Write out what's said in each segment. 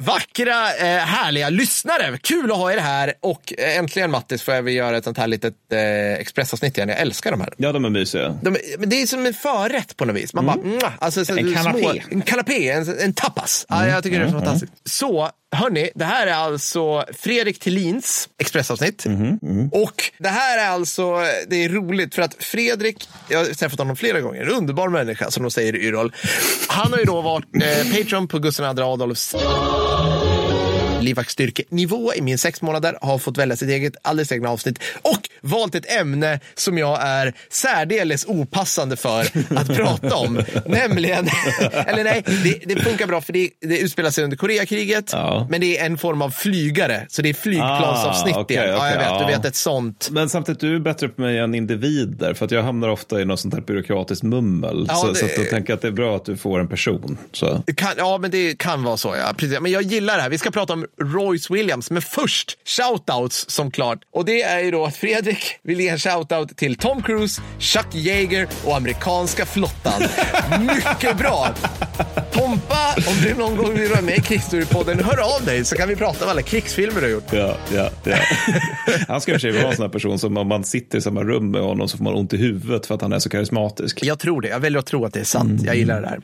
Vackra, eh, härliga lyssnare. Kul att ha er här. Och eh, äntligen Mattis får jag väl göra ett sånt här litet eh, expressavsnitt igen. Jag älskar de här. Ja, de är mysiga. De, men det är som en förrätt på något vis. Man bara, mwah, alltså, så, En kanapé. Små, en kanapé, en, en tapas. Ja, jag tycker det är så fantastiskt. Så, hörni, det här är alltså Fredrik Tillins expressavsnitt. Och det här är alltså, det är roligt för att Fredrik, jag har träffat honom flera gånger, en underbar människa som de säger i Yrrol. Han har ju då varit eh, Patreon på Gustav II Adolfs livvaktsstyrkenivå i min sex månader, har fått välja sitt eget alldeles egna avsnitt och valt ett ämne som jag är särdeles opassande för att prata om. Nämligen, eller nej, det, det funkar bra för det, det utspelar sig under Koreakriget, Ja. men det är en form av flygare, så det är flygplansavsnitt Ah, okej, igen. Ja, jag vet, du ja. vet ett sånt. Men samtidigt, du är bättre på mig än individ där, för att jag hamnar ofta i något sånt här byråkratiskt mummel. Ja, så, det- så att jag tänker att det är bra att du får en person. Så. Kan, ja, men det kan vara så. Ja. Precis. Men jag gillar det här. Vi ska prata om Royce Williams, men först shoutouts som klart. Och det är ju då att Fredrik vill ge en shoutout till Tom Cruise, Chuck Yeager och amerikanska flottan. Mycket bra! Tompa, om du någon gång vill vara med i Krigshistoriepodden, hör av dig så kan vi prata om alla krigsfilmer du har gjort. Ja, ja, ja. Han ska i och för sig vara en sån här person som om man sitter i samma rum med honom så får man ont i huvudet för att han är så karismatisk. Jag tror det. Jag väljer att tro att det är sant. Jag gillar det där.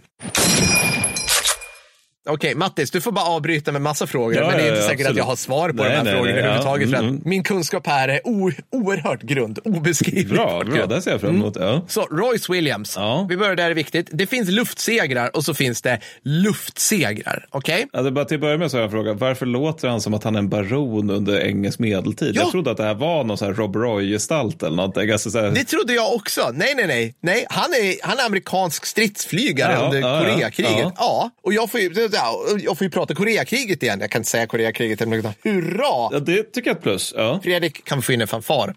Okej, Mattis, du får bara avbryta med massa frågor, Ja, men det är ja, inte ja, säkert att absolut. jag har svar på Nej, de här nej, frågorna nej, ja. överhuvudtaget. Att Mm, mm. Min kunskap här är o- oerhört grund, obeskrivlig. Bra, bra, det ser jag fram emot. Ja. Så Royce Williams, Ja. vi börjar där, det är viktigt. Det finns luftsegrar och så finns det luftsegrar. Okej? Alltså, bara till att börja med så har jag en fråga. Varför låter han som att han är en baron under engelsk medeltid? Ja. Jag trodde att det här var någon sån här Rob Roy-gestalt eller någonting. Alltså, så här... Det trodde jag också. Nej, nej, nej. nej han, är, han är amerikansk stridsflygare Ja, under ja, ja. Koreakriget. Ja. Ja. och jag får, ju, ja, jag får ju prata Koreakriget igen. Jag kan inte säga Koreakriget annat. Hurra! Ja, det tycker jag är ett plus. Ja. Fredrik kan få in en fanfar.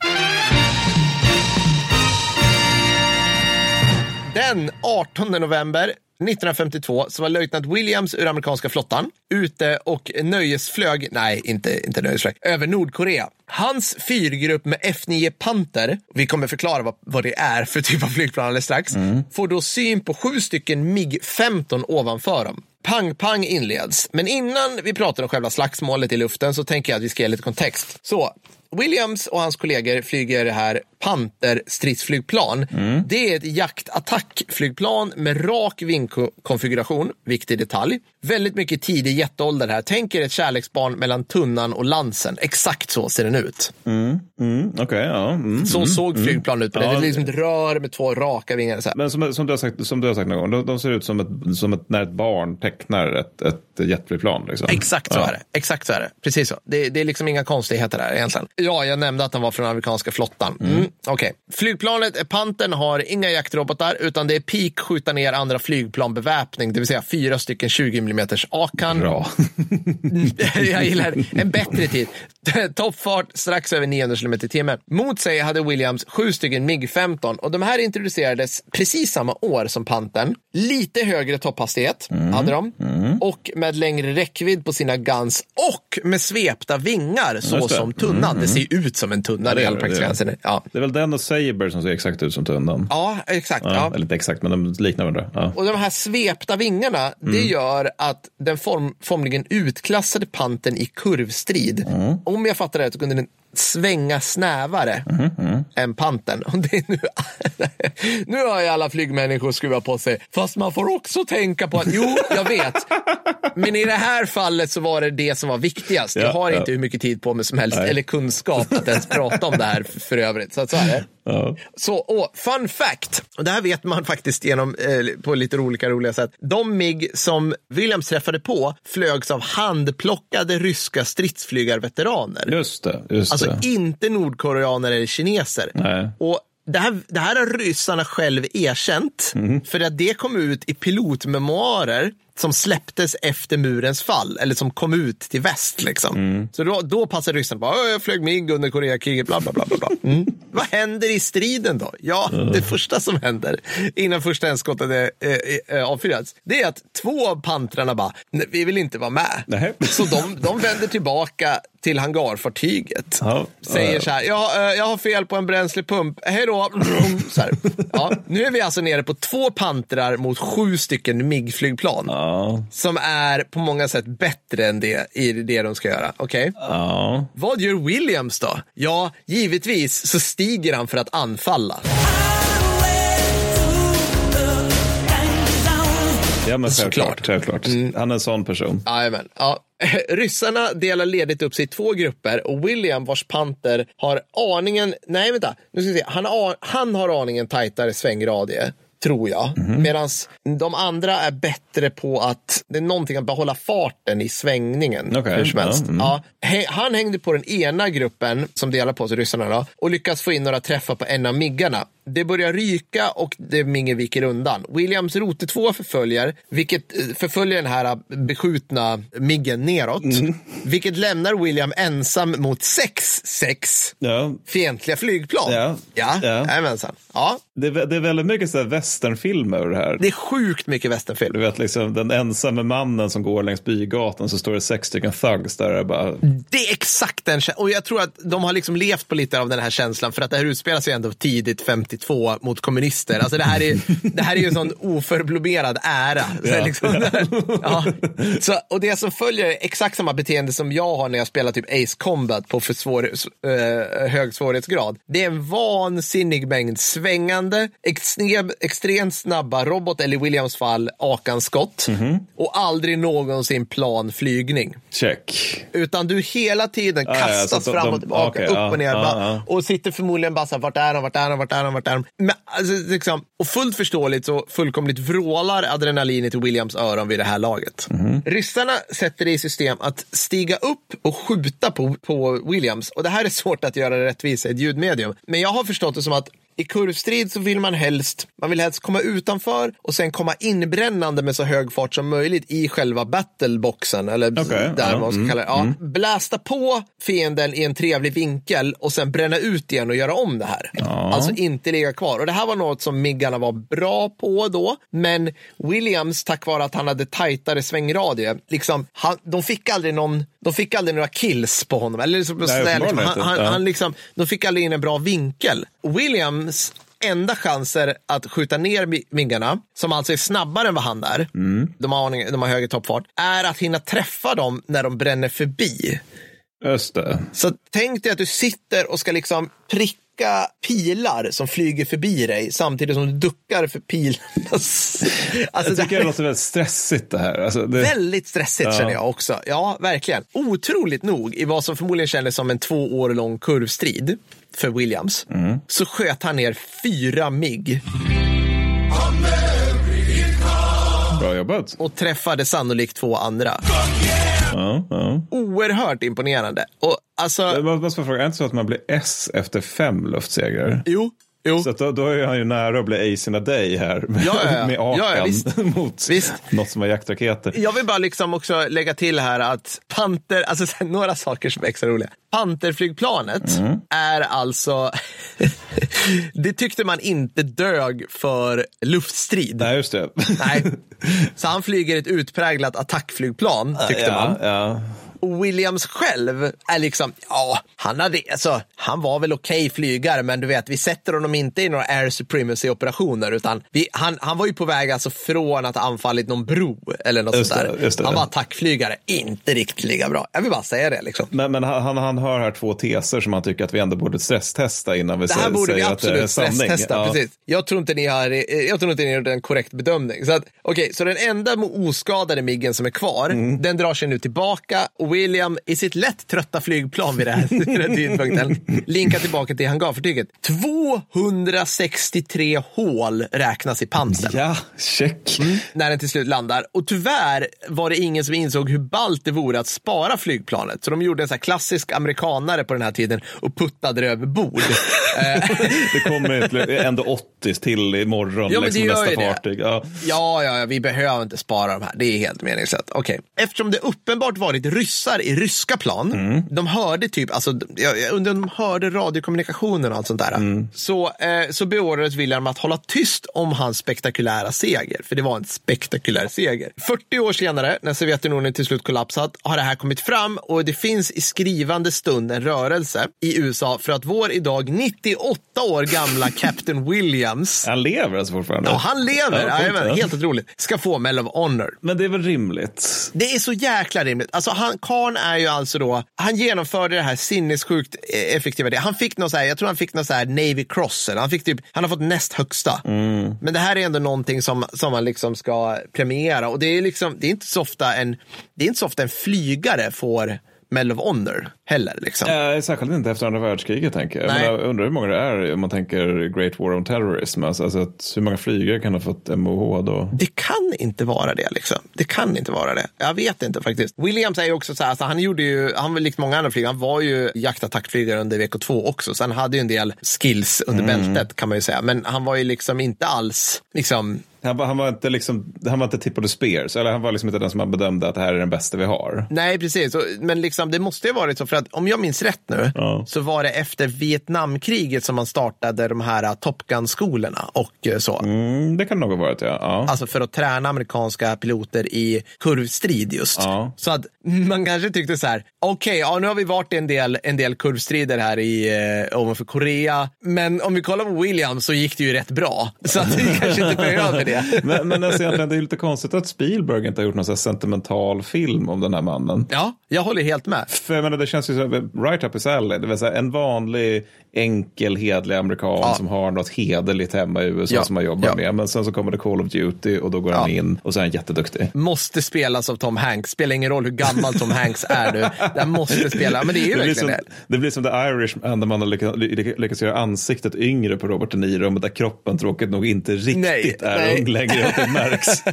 Den 18 november 1952 så var löjtnant Williams ur amerikanska flottan ute och nöjesflög, nej inte, inte nöjesflög, över Nordkorea. Hans fyrgrupp med F9 Panther, vi kommer förklara vad, vad det är för typ av flygplan alldeles strax, får då syn på sju stycken MIG-15 ovanför dem. Pang-pang inleds. Men innan vi pratar om själva slagsmålet i luften så tänker jag att vi ska ge lite kontext. Så, Williams och hans kollegor flyger här Panther stridsflygplan. Det är ett jaktattackflygplan med rak vingkonfiguration, viktig detalj. Väldigt mycket tidig jetålder här. Tänk er ett kärleksbarn mellan tunnan och lansen. Exakt så ser den ut. Mm, Okej, ja. Mm. Så såg flygplan ut på det. Ja. Det är liksom ett rör med två raka vingar. Så här. Men som, som, du har sagt, som du har sagt någon gång, de, de ser ut som, ett, som ett, när ett barn tecknar ett, ett jetflygplan. Liksom. Exakt så ja. är det. Exakt så är det. Precis så. Det, det är liksom inga konstigheter där egentligen. Ja, jag nämnde att han var från amerikanska flottan. Mm. Okej. Flygplanet Pantern har inga jaktrobotar utan det är peak skjuta ner andra flygplan beväpning, det vill säga fyra stycken 20 mm Akan. Bra. jag gillar det. en bättre tid. Toppfart strax över 900 km i timmen. Mot sig hade Williams sju stycken MIG-15 och de här introducerades precis samma år som Pantern. Lite högre topphastighet hade de och med längre räckvidd på sina guns och med svepta vingar så det. som tunnan. Det ser ut som en tunna det all det, det gör hänseende. Ja. Det är väl den och Saber som ser exakt ut som tunnan. ja, exakt. Ja, Ja. Eller inte exakt, men de liknar varandra. Ja. Och de här svepta vingarna, det gör att den form, formligen utklassade panten i kurvstrid, om jag fattar rätt, så kunde den svänga snävare än panten. Och det är nu, nu har ju alla flygmänniskor skruvat på sig, fast man får också tänka på att, jo, jag vet, men i det här fallet så var det det som var viktigast. Jag Ja, har ja. inte hur mycket tid på mig som helst, Nej. eller kunskap att ens prata om det här för, för övrigt. Så, att så är det. Så, och fun fact, och det här vet man faktiskt genom, eh, på lite olika roliga sätt. De MIG som Williams träffade på flögs av handplockade ryska stridsflygarveteraner. Just det. Just Alltså det. inte nordkoreaner eller kineser. Nej. Och det här, det här har ryssarna själv erkänt. Mhm. För att det kom ut i pilotmemoarer som släpptes efter murens fall, eller som kom ut till väst. Liksom. Så då, då passade ryssarna på, "Åh, jag flög MIG under Koreakriget, bla bla bla. bla, bla. Mm. Vad händer i striden då? Ja, det första som händer innan första enskottet är äh, äh, avfyrats, det är att två av pantrarna bara, "Nej, vi vill inte vara med. Nej. Så de, de vänder tillbaka till hangarfartyget. Ja, Säger så här, jag, eh, jag har fel på en bränslepump, hej då. Så här. Ja, nu är vi alltså nere på två pantrar mot sju stycken MIG-flygplan. Ja, Som är på många sätt bättre än det i det de ska göra. Okej? ja. Vad gör Williams då? Ja, givetvis så stiger han för att anfalla. Ja, men självklart. självklart. Han är en sån person. Jajamän. Ja. Ryssarna delar ledigt upp sig i två grupper och William, vars panter har aningen, nej vänta, nu ska vi se, han, har- han har aningen tajtare svängradie. Tror jag. Medan de andra är bättre på att, det är någonting att behålla farten i svängningen. Okej, hur som ja, helst. mm. Ja, han hängde på den ena gruppen som delar på sig, ryssarna då, och lyckas få in några träffar på en av miggarna. Det börjar ryka och det Mingen viker undan. Williams rote 2 förföljer, vilket eh, förföljer den här eh, beskjutna miggen neråt. Mm. Vilket lämnar William ensam mot sex, sex Ja. fientliga flygplan. Ja, ja. ja. Ja. Det, är, det är väldigt mycket så här det här. Det är sjukt mycket Du westernfilm. vet, liksom, den ensamme mannen som går längs bygatan så står det sex stycken thugs där. och Bara, Det är exakt den känslan. Och jag tror att de har liksom levt på lite av den här känslan för att det här utspelar sig ändå tidigt 52 mot kommunister. Alltså det här är, det här är ju en sån oförblommerad ära. Så Ja. liksom, ja. Så, och det som följer är exakt samma beteende som jag har när jag spelar typ Ace Combat på för svår, eh, hög svårighetsgrad. Det är en vansinnig mängd svängande, extrem, extremt snabba robot, eller i Williams fall Akan-skott. Och aldrig någonsin plan flygning. check. Utan du hela tiden ja, kastas de- fram och tillbaka, okej, upp ja, och ner. ja, bara, ja. Och sitter förmodligen bara så här, vart är de, vart är de, vart är de, vart är de? Men, alltså, liksom, och fullt förståeligt så fullkomligt vrålar adrenalinet i Williams öron vid det här laget. Mhm. Ryssarna sätter det i system att stiga upp och skjuta på, på Williams. Och det här är svårt att göra rättvisa i ett ljudmedium. Men jag har förstått det som att i kurvstrid så vill man helst, man vill helst komma utanför och sen komma inbrännande med så hög fart som möjligt i själva battleboxen. Eller Okej, där ja, man ska mm, kalla det. Ja, Blästa på fienden i en trevlig vinkel och sen bränna ut igen och göra om det här. Alltså inte ligga kvar. Och det här var något som miggarna var bra på då. Men Williams, tack vare att han hade tajtare svängradie, liksom, han, de, fick aldrig någon, de fick aldrig några kills på honom. Eller liksom, Nej, sådär, liksom, han, han, han liksom, de fick aldrig in en bra vinkel. Williams enda chanser att skjuta ner mi- miggarna, som alltså är snabbare än vad han är, Mm. de, har, aning- de har högre toppfart, är att hinna träffa dem när de bränner förbi. Just det. Så tänk dig att du sitter och ska liksom pricka pilar som flyger förbi dig samtidigt som du duckar för pilarna. Alltså, Jag det tycker här det låter väldigt stressigt det här. Alltså, det, Väldigt stressigt känner jag också. Ja, verkligen. Otroligt nog, i vad som förmodligen kändes som en två år lång kurvstrid för Williams, Mm. så sköt han ner fyra MIG Bra jobbat. och träffade sannolikt två andra. Ja, ja. Oerhört imponerande. Och alltså, Jag måste fråga, är det inte så att man blir S efter fem luftsegrar? jo, jo. Så då, då är han ju nära att bli Ace in a day här med, Ja, ja, med Akan Ja, visst. mot Visst. något som har jaktraketer. Jag vill bara liksom också lägga till här att Panter, alltså några saker som är extra roliga. Panterflygplanet Mm. är alltså, det tyckte man inte dög för luftstrid. Nej, just det. Nej. Så han flyger ett utpräglat attackflygplan, tyckte ja, man. Williams själv är liksom, ja, han, hade, alltså, han var väl okej flygare, men du vet, vi sätter honom inte i några air supremacy-operationer, utan vi, han, han var ju på väg alltså från att ha anfallit någon bro eller något Just sånt det, där. det. Han var attackflygare, inte riktigt lika bra. Jag vill bara säga det liksom. Men, men han, han hör här två teser som han tycker att vi ändå borde stresstesta innan vi Det här säger, borde vi säger att det är absolut sanning. stresstesta. Ja. Precis. Jag tror inte ni har, jag tror inte ni har gjort en korrekt bedömning. Så, att, okay, så den enda oskadade miggen som är kvar, Mm. den drar sig nu tillbaka och och William i sitt lätt trötta flygplan vid, det här, vid den här tidpunkten linkar tillbaka till hangarfartyget. 263 hål räknas i pansen Ja, check. när den till slut landar. Och tyvärr var det ingen som insåg hur ballt det vore att spara flygplanet. Så de gjorde en så här klassisk amerikanare på den här tiden och puttade det över bord. Eh, Det kommer ändå 80 till imorgon, Ja, men liksom det gör nästa fartyg. Ja. ja, ja, ja, vi behöver inte spara de här. Det är helt meningslöst. Okej. Eftersom det uppenbart varit ryssar i ryska plan, Mm. de hörde typ, alltså, jag, undrar om de hörde radiokommunikationen och allt sånt där. Mm. Så, eh, så beordrades William att hålla tyst om hans spektakulära seger, för det var en spektakulär seger. 40 år senare, när Sovjetunionen till slut kollapsat, har det här kommit fram och det finns i skrivande stund en rörelse i USA för att vår idag 98 år gamla Captain Williams Han lever alltså fortfarande? Ja, han lever. Ja, helt otroligt. Ska få Medal of Honor. Men det är väl rimligt? Det är så jäkla rimligt. Alltså, han, Karn är ju alltså då, han genomförde det här sinnessjukt effektiva. det. Han fick något så här, jag tror han fick något så här Navy Cross. Eller han, fick typ, han har fått näst högsta. Mm. Men det här är ändå någonting som, som man liksom ska premiera. Och det är, liksom, det är inte så ofta en, det är inte så ofta en flygare får Medal of Honor heller. Liksom. Eh, särskilt inte efter andra världskriget tänker jag. Nej. Men jag undrar hur många det är om man tänker Great War on Terrorism. Alltså, alltså att, hur många flygare kan ha fått MOH då? Det kan inte vara det. Liksom. Det kan inte vara det. Jag vet inte faktiskt. Williams är ju också så här, alltså, han gjorde ju, han var likt många andra flygare, han var ju jaktattackflygare under VK2 också, så han hade ju en del skills under bältet kan man ju säga. Men han var ju liksom inte alls, liksom, Han var, han var inte liksom, han var inte tip of the spears, eller han var liksom inte den som man bedömde att det här är den bästa vi har. nej precis. Men liksom, det måste ju ha varit så, för att om jag minns rätt nu, Ja. så var det efter Vietnamkriget som man startade de här uh, Top Gun-skolorna och uh, så. Mm, det kan nog ha varit, ja. ja. Alltså för att träna amerikanska piloter i kurvstrid just. Ja. Så att man kanske tyckte så här, okej, ja, nu har vi varit i en del, en del kurvstrider här i, eh, ovanför Korea, men om vi kollar på Williams så gick det ju rätt bra. Så att vi kanske inte behöver det. Men, men alltså, egentligen, det är lite konstigt att Spielberg inte har gjort någon sentimental film om den här mannen. Ja, jag håller helt med. För jag menar, det känns ju så right up his alley. Det vill säga en vanlig, enkel, hedlig amerikan Ja. som har något hederligt hemma i USA Ja. som han jobbar Ja. med. Men sen så kommer det Call of Duty och då går han in och så är han jätteduktig. Måste spelas av Tom Hanks. Spelar ingen roll hur gammal Tom Hanks är nu. Den måste spela. Men det är ju Det blir, verkligen som, det. det blir som The Irishman där man har lyckats, lyckats- göra ansiktet yngre på Robert De Niro men där kroppen tråkigt nog inte riktigt Nej, är nej. ung längre det märks.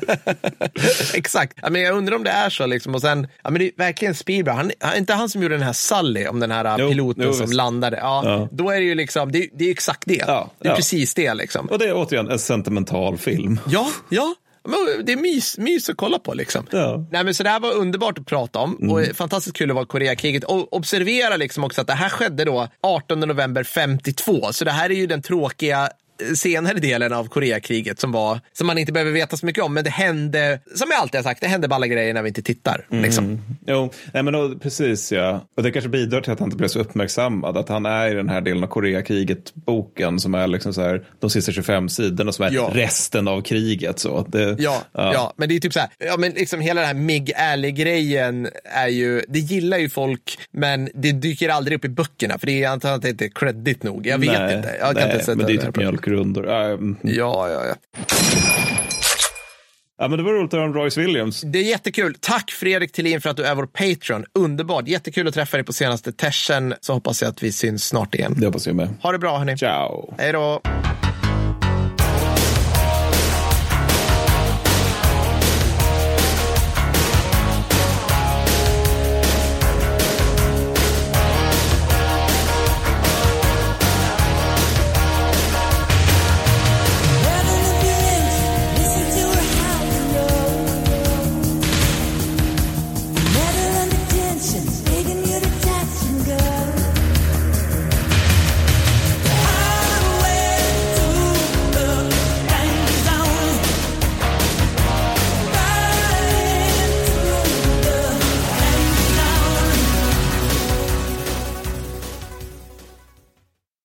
Exakt. Men jag undrar om det är så. Liksom. Och sen, ja, men det är verkligen Spielberg. Han, inte han som gjorde den här Sully, om den här Jo, piloten jo, som landade. Ja, Ja. Då är det ju liksom, det, det är exakt det. Ja, det är ja. precis det. Liksom. och det är återigen en sentimental film. Ja, ja. Men det är mys, mys att kolla på. Liksom. Ja. Nej, men så det här var underbart att prata om och fantastiskt kul att vara i Koreakriget. Och observera liksom också att det här skedde då 18 november 52. Så det här är ju den tråkiga senare delen av Koreakriget som var som man inte behöver veta så mycket om. Men det hände, som jag alltid har sagt, det hände balla grejer när vi inte tittar. Liksom. Jo, nej men då, precis ja. Och det kanske bidrar till att han inte blev så uppmärksammad. Att han är i den här delen av Koreakriget-boken som är liksom så här, de sista 25 sidorna som är Ja. resten av kriget. Så. Det, Ja, ja. men det är typ så här, ja, men liksom hela den här Mig Alley-grejen är ju, det gillar ju folk, men det dyker aldrig upp i böckerna, för det är antagligen inte credit nog. Jag vet nej, inte. Jag kan nej, inte sätta men det är typ på- mjölkrundor. Ja, mm. Ja, ja, ja. ja, men det var roligt att höra om Royce Williams. Det är jättekul. Tack Fredrik Tillin för att du är vår Patreon. Underbart. Jättekul att träffa dig på senaste tersen. Så hoppas jag att vi syns snart igen. Det hoppas jag med. Ha det bra hörni. Ciao. Hej då.